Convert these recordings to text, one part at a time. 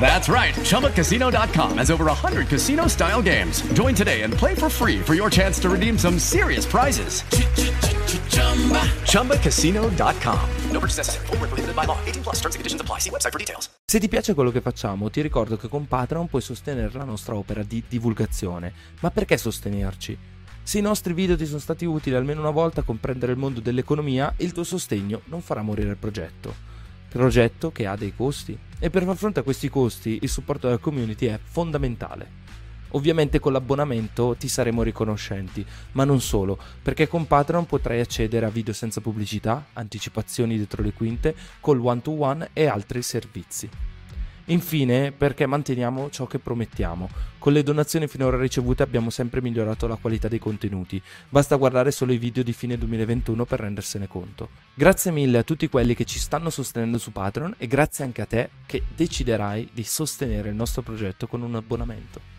That's right. ChumbaCasino.com has over 100 casino style games. Join today and play for free for your chance to redeem some serious prizes. ChumbaCasino.com. No purchase necessary. Void were prohibited by law. 18 plus. Terms and conditions apply. See website for details. Se ti piace quello che facciamo, ti ricordo che con Patreon puoi sostenere la nostra opera di divulgazione. Ma perché sostenerci? Se i nostri video ti sono stati utili almeno una volta a comprendere il mondo dell'economia, il tuo sostegno non farà morire il progetto. Progetto che ha dei costi. E per far fronte a questi costi, il supporto della community è fondamentale. Ovviamente con l'abbonamento ti saremo riconoscenti, ma non solo, perché con Patreon potrai accedere a video senza pubblicità, anticipazioni dietro le quinte, call one to one e altri servizi. Infine, perché manteniamo ciò che promettiamo. Con le donazioni finora ricevute abbiamo sempre migliorato la qualità dei contenuti. Basta guardare solo i video di fine 2021 per rendersene conto. Grazie mille a tutti quelli che ci stanno sostenendo su Patreon e grazie anche a te che deciderai di sostenere il nostro progetto con un abbonamento.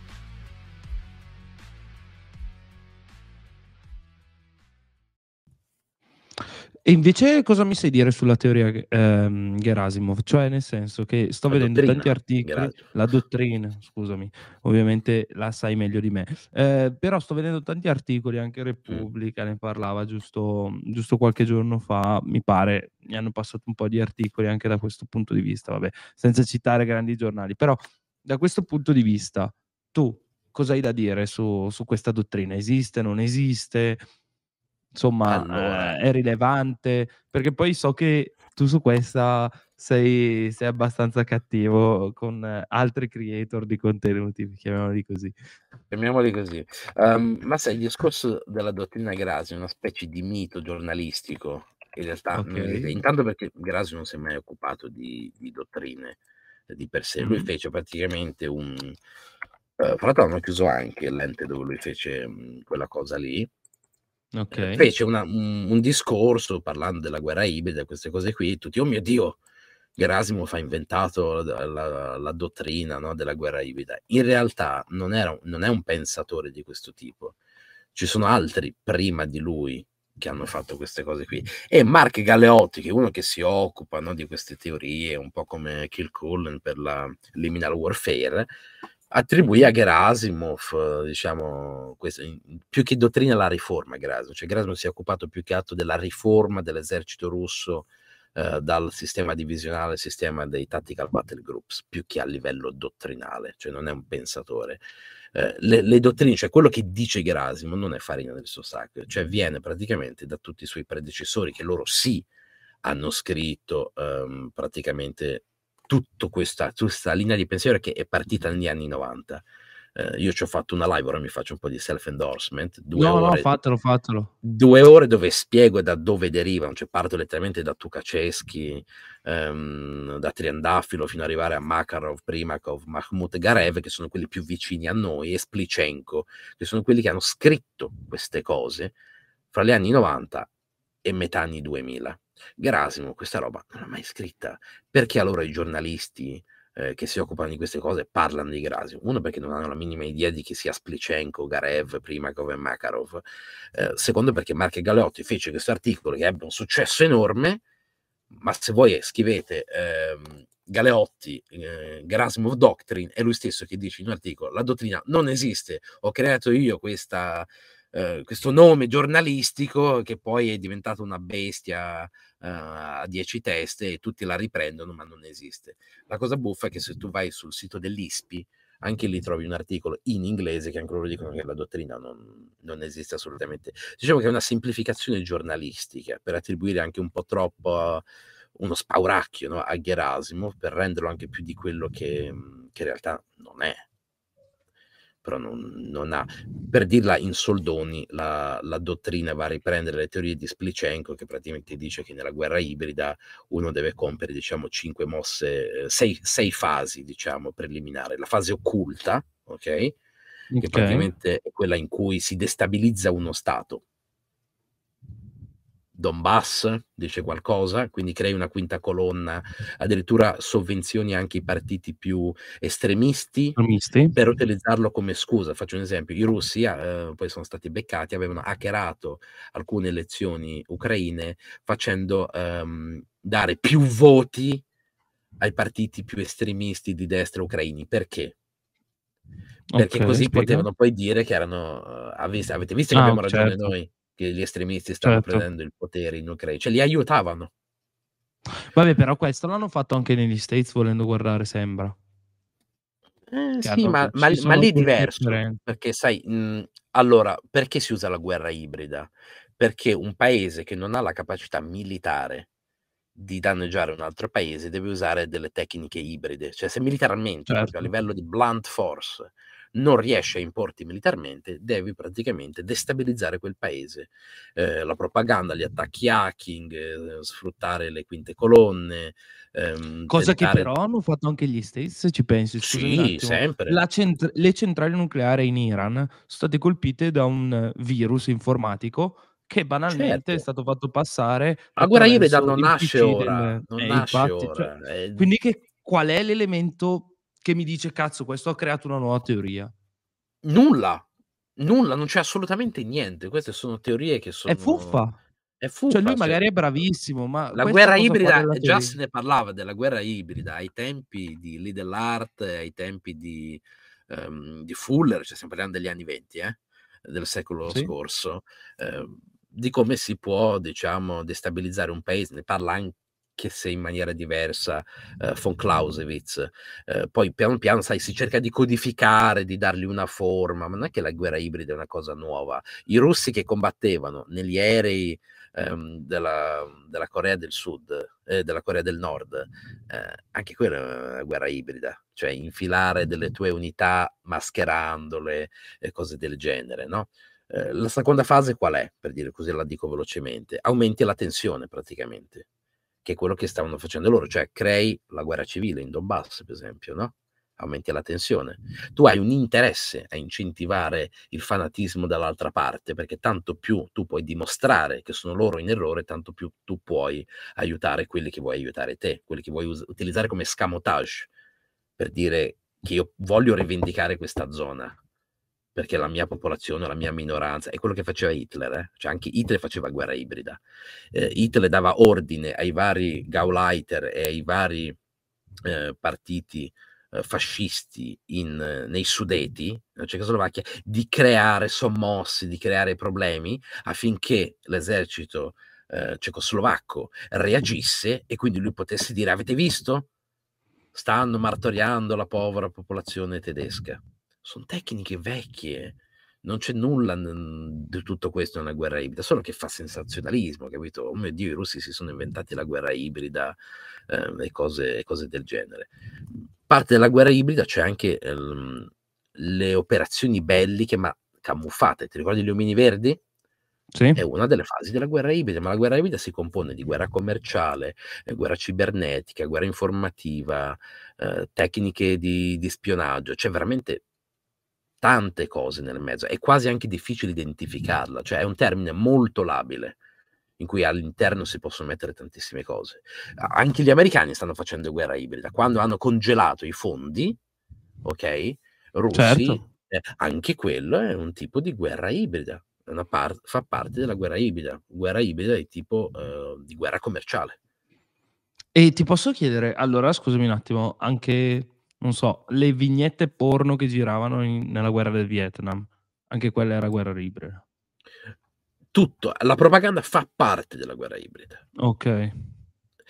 E invece cosa mi sai dire sulla teoria ehm, Gerasimov? Cioè nel senso che sto La vedendo dottrina, tanti articoli, Gerasimov. la dottrina, scusami, ovviamente la sai meglio di me, Eh, però sto vedendo tanti articoli, anche Repubblica ne parlava giusto, giusto qualche giorno fa, mi pare, mi hanno passato un po' di articoli anche da questo punto di vista, vabbè, senza citare grandi giornali, però da questo punto di vista tu cosa hai da dire su, su questa dottrina? Esiste, non esiste? Insomma, Allora. eh, è rilevante? Perché poi so che tu su questa sei, sei abbastanza cattivo con altri creator di contenuti, chiamiamoli così. Chiamiamoli così. Ehm, ma sai, il discorso della dottrina Grasi è una specie di mito giornalistico. In realtà, non Ok. esiste. intanto perché Grasi non si è mai occupato di, di dottrine di per sé, lui Mhm. fece praticamente un... eh, fra l'altro hanno chiuso anche l'ente dove lui fece mh, quella cosa lì, Eh, fece una- un, un discorso parlando della guerra ibrida, queste cose qui, tutti, oh mio Dio, Gerasimov ha inventato la, la- la dottrina no, della guerra ibrida. In realtà non, era, non è un pensatore di questo tipo, ci sono altri prima di lui che hanno fatto queste cose qui. E Mark Galeotti, che è uno che si occupa no, di queste teorie, un po' come Kilcullen per la liminal warfare, attribuì a Gerasimov, diciamo, questo, in- più che dottrina la riforma Gerasimov, cioè Gerasimov si è occupato più che altro della riforma dell'esercito russo eh, dal sistema divisionale al sistema dei tactical battle groups, più che a livello dottrinale, cioè non è un pensatore. Eh, le, le dottrine, cioè quello che dice Gerasimov non è farina del suo sacco, cioè viene praticamente da tutti i suoi predecessori che loro sì hanno scritto ehm, praticamente tutta questa, questa linea di pensiero che è partita negli anni 90. Eh, io ci ho fatto una live, ora mi faccio un po' di self-endorsement, due No, no, ore, fatelo, fatelo. due ore dove spiego da dove derivano, cioè parto letteralmente da Tukachesky, ehm, da Triandafilo fino ad arrivare a Makarov, Primakov, Mahmoud Garev, che sono quelli più vicini a noi, e Splichenko, che sono quelli che hanno scritto queste cose fra gli anni 90 e metà anni 2000. Gerasimov questa roba non l'ha mai scritta. Perché allora i giornalisti eh, che si occupano di queste cose parlano di Gerasimov? Uno perché non hanno la minima idea di chi sia Splichenko, Garev, Primakov e Makarov. Eh, secondo perché Marco Galeotti fece questo articolo che ebbe un successo enorme, ma se voi scrivete ehm, Galeotti, eh, Gerasimov Doctrine, è lui stesso che dice in un articolo, la dottrina non esiste, ho creato io questa, eh, questo nome giornalistico che poi è diventato una bestia eh, a dieci teste e tutti la riprendono, ma non esiste. La cosa buffa è che se tu vai sul sito dell'ISPI, anche lì trovi un articolo in inglese che anche loro dicono che la dottrina non, non esiste assolutamente. Diciamo che è una semplificazione giornalistica per attribuire anche un po' troppo uno spauracchio no, a Gerasimov per renderlo anche più di quello che, che in realtà non è. Però non, non ha, per dirla in soldoni, la, la, dottrina va a riprendere le teorie di Splichenko che praticamente dice che nella guerra ibrida uno deve compiere diciamo cinque mosse, eh, sei, sei fasi diciamo preliminari. La fase occulta, ok? Che okay. praticamente è quella in cui si destabilizza uno stato Donbass dice qualcosa, quindi crei una quinta colonna, addirittura sovvenzioni anche i partiti più estremisti, estremisti. per utilizzarlo come scusa. Faccio un esempio, i russi eh, poi sono stati beccati, avevano hackerato alcune elezioni ucraine facendo ehm, dare più voti ai partiti più estremisti di destra ucraini. Perché? Perché okay, così spiega. potevano poi dire che erano... Uh, avete visto che ah, abbiamo ragione certo. noi? Che gli estremisti stavano certo. prendendo il potere in Ucraina, cioè li aiutavano. Vabbè, però questo l'hanno fatto anche negli States volendo guardare, sembra. Eh, sì, ma, ma, ma lì è diverso, differenti. perché sai, mh, allora, perché si usa la guerra ibrida? Perché un paese che non ha la capacità militare di danneggiare un altro paese deve usare delle tecniche ibride, cioè se militarmente, certo. a livello di blunt force, non riesce a importi militarmente, devi praticamente destabilizzare quel paese. Eh, la propaganda, gli attacchi hacking, eh, sfruttare le quinte colonne. Ehm, Cosa tentare... che però hanno fatto anche gli States, se ci pensi. Sì, sempre. Cent- le centrali nucleari in Iran sono state colpite da un virus informatico che banalmente certo. è stato fatto passare. La guerra ibrida non nasce ora. Del... Non eh, nasce infatti, ora. Cioè. Quindi che, qual è l'elemento che mi dice cazzo, questo ha creato una nuova teoria. Nulla, nulla, non c'è assolutamente niente. Queste sono teorie che sono. È fuffa. È fuffa. Cioè lui magari è bravissimo, ma la guerra ibrida già se ne parlava della guerra ibrida ai tempi di Lidl Art, ai tempi di, um, di Fuller, cioè stiamo parlando degli anni 20, eh, del secolo sì. scorso. Eh, di come si può, diciamo, destabilizzare un paese, ne parla anche anche se in maniera diversa, eh, von Clausewitz. Eh, poi piano piano, sai, si cerca di codificare, di dargli una forma, ma non è che la guerra ibrida è una cosa nuova. I russi che combattevano negli aerei ehm, della, della, Corea del Sud, eh, della Corea del Nord, eh, anche quella è una guerra ibrida, cioè infilare delle tue unità mascherandole e cose del genere, no? Eh, la seconda fase qual è? Per dire così la dico velocemente. Aumenti la tensione praticamente che è quello che stavano facendo loro, cioè crei la guerra civile in Donbass, per esempio, no? Aumenti la tensione. Tu hai un interesse a incentivare il fanatismo dall'altra parte, perché tanto più tu puoi dimostrare che sono loro in errore, tanto più tu puoi aiutare quelli che vuoi aiutare te, quelli che vuoi us- utilizzare come scamotage, per dire che io voglio rivendicare questa zona, perché la mia popolazione, la mia minoranza, è quello che faceva Hitler, eh? cioè anche Hitler faceva guerra ibrida. Eh, Hitler dava ordine ai vari Gauleiter e ai vari eh, partiti eh, fascisti in, nei Sudeti, in Cecoslovacchia, di creare sommossi, di creare problemi affinché l'esercito eh, cecoslovacco reagisse e quindi lui potesse dire avete visto? Stanno martoriando la povera popolazione tedesca sono tecniche vecchie. Non c'è nulla di tutto questo nella guerra ibrida, solo che fa sensazionalismo, capito? Oh mio Dio, i russi si sono inventati la guerra ibrida eh, e, cose, cose, del genere. Parte della guerra ibrida c'è anche ehm, le operazioni belliche, ma camuffate. Ti ricordi gli omini verdi? Sì. È una delle fasi della guerra ibrida, ma la guerra ibrida si compone di guerra commerciale, eh, guerra cibernetica, guerra informativa, eh, tecniche di, di spionaggio, c'è veramente tante cose nel mezzo, è quasi anche difficile identificarla, cioè è un termine molto labile in cui all'interno si possono mettere tantissime cose. Anche gli americani stanno facendo guerra ibrida, quando hanno congelato i fondi, ok, russi, certo. eh, anche quello è un tipo di guerra ibrida, par- fa parte della guerra ibrida, guerra ibrida di tipo uh, di guerra commerciale. E ti posso chiedere, allora scusami un attimo, anche non so, le vignette porno che giravano in- nella guerra del Vietnam. Anche quella era guerra ibrida. Tutto, la propaganda fa parte della guerra ibrida. Ok.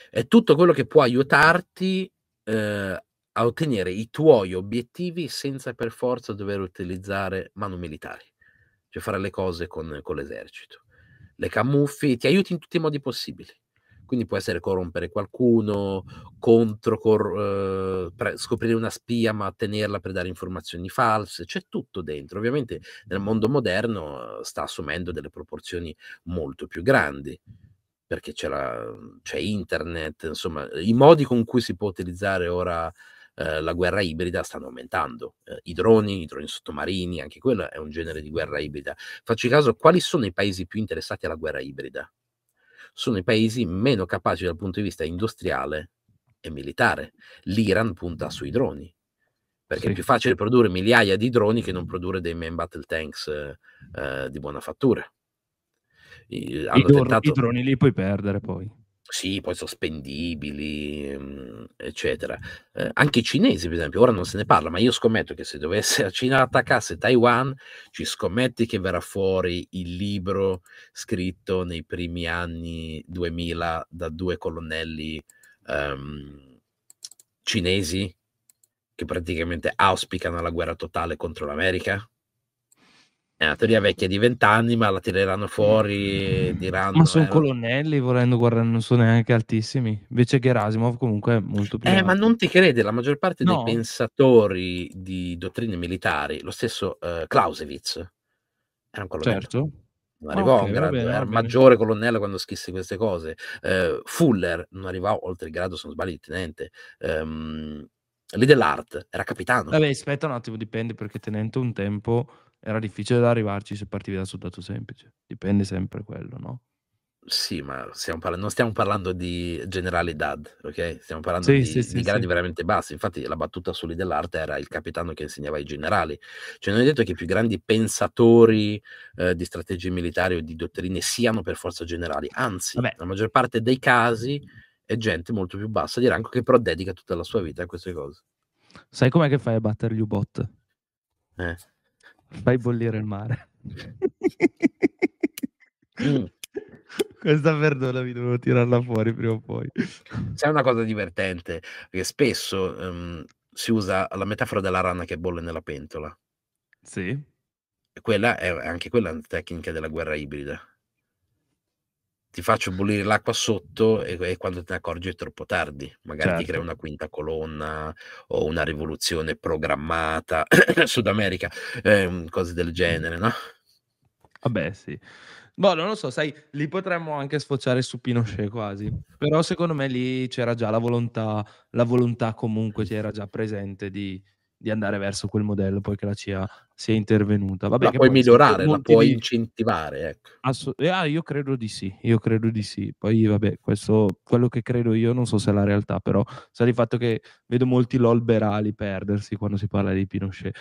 È tutto quello che può aiutarti eh, a ottenere i tuoi obiettivi senza per forza dover utilizzare manu militari, cioè fare le cose con, con l'esercito. Le camuffi ti aiuti in tutti i modi possibili. Quindi può essere corrompere qualcuno, contro, cor- eh, scoprire una spia ma tenerla per dare informazioni false, c'è tutto dentro. Ovviamente nel mondo moderno eh, sta assumendo delle proporzioni molto più grandi perché c'è, la, c'è internet, insomma, i modi con cui si può utilizzare ora eh, la guerra ibrida stanno aumentando. Eh, I droni, i droni sottomarini, anche quello è un genere di guerra ibrida. Facci caso, quali sono i paesi più interessati alla guerra ibrida? Sono i paesi meno capaci dal punto di vista industriale e militare. L'Iran punta sui droni, perché Sì. è più facile produrre migliaia di droni che non produrre dei main battle tanks eh, di buona fattura. I, I, dor- tentato... I droni li puoi perdere poi. Sì, poi sono spendibili, mm, eccetera. Eh, anche i cinesi, per esempio, ora non se ne parla, ma io scommetto che se dovesse la Cina attaccasse Taiwan, ci scommetti che verrà fuori il libro scritto nei primi anni 2000 da due colonnelli ehm, cinesi che praticamente auspicano la guerra totale contro l'America. È una teoria vecchia di vent'anni, ma la tireranno fuori e diranno... Ma sono eh, colonnelli, volendo guardare, non sono neanche altissimi. Invece Gerasimov comunque è molto più Eh, ma alto. non ti crede, la maggior parte No. dei pensatori di dottrine militari, lo stesso eh, Clausewitz, era un colonnello. Certo. Non Ah, arrivò a ok, un grado, bene, era maggiore colonnello quando scrisse queste cose. Eh, Fuller non arrivò oltre il grado, se non sbaglio, di tenente. Um, Lidl era capitano. Vabbè, aspetta un attimo, dipende perché tenente un tempo era difficile da arrivarci se partivi da soldato semplice. Dipende sempre quello, no? Sì, ma stiamo parla- non stiamo parlando di generali DAD, ok? Stiamo parlando Sì, di, sì, di gradi sì. veramente bassi. Infatti, la battuta su dell'arte era il capitano che insegnava ai generali. Cioè, non è detto che i più grandi pensatori eh, di strategie militari o di dottrine siano per forza generali, anzi, Vabbè. la maggior parte dei casi è gente molto più bassa di rango che però dedica tutta la sua vita a queste cose. Sai com'è che fai a battere gli U-bot? Eh. Fai bollire il mare. Mm. Questa perdonami, dovevo tirarla fuori prima o poi. Sai una cosa divertente? Che spesso ehm, si usa la metafora della rana che bolle nella pentola. Sì. E quella è anche quella è una tecnica della guerra ibrida. Ti faccio bollire l'acqua sotto e, e quando te ne accorgi è troppo tardi. Magari ti Certo. crea una quinta colonna o una rivoluzione programmata, Sud America, ehm, cose del genere, no? Vabbè, sì. Boh, non lo so, sai, lì potremmo anche sfociare su Pinochet quasi. Però secondo me lì c'era già la volontà, la volontà comunque c'era già presente di, di andare verso quel modello, poi che la CIA sia intervenuta. Vabbè, La puoi poi migliorare, la puoi incentivare, ecco. Asso- eh, ah, io credo di sì, io credo di sì. Poi, vabbè, questo, quello che credo io non so se è la realtà, però sa di fatto che vedo molti lol berali perdersi quando si parla di Pinochet.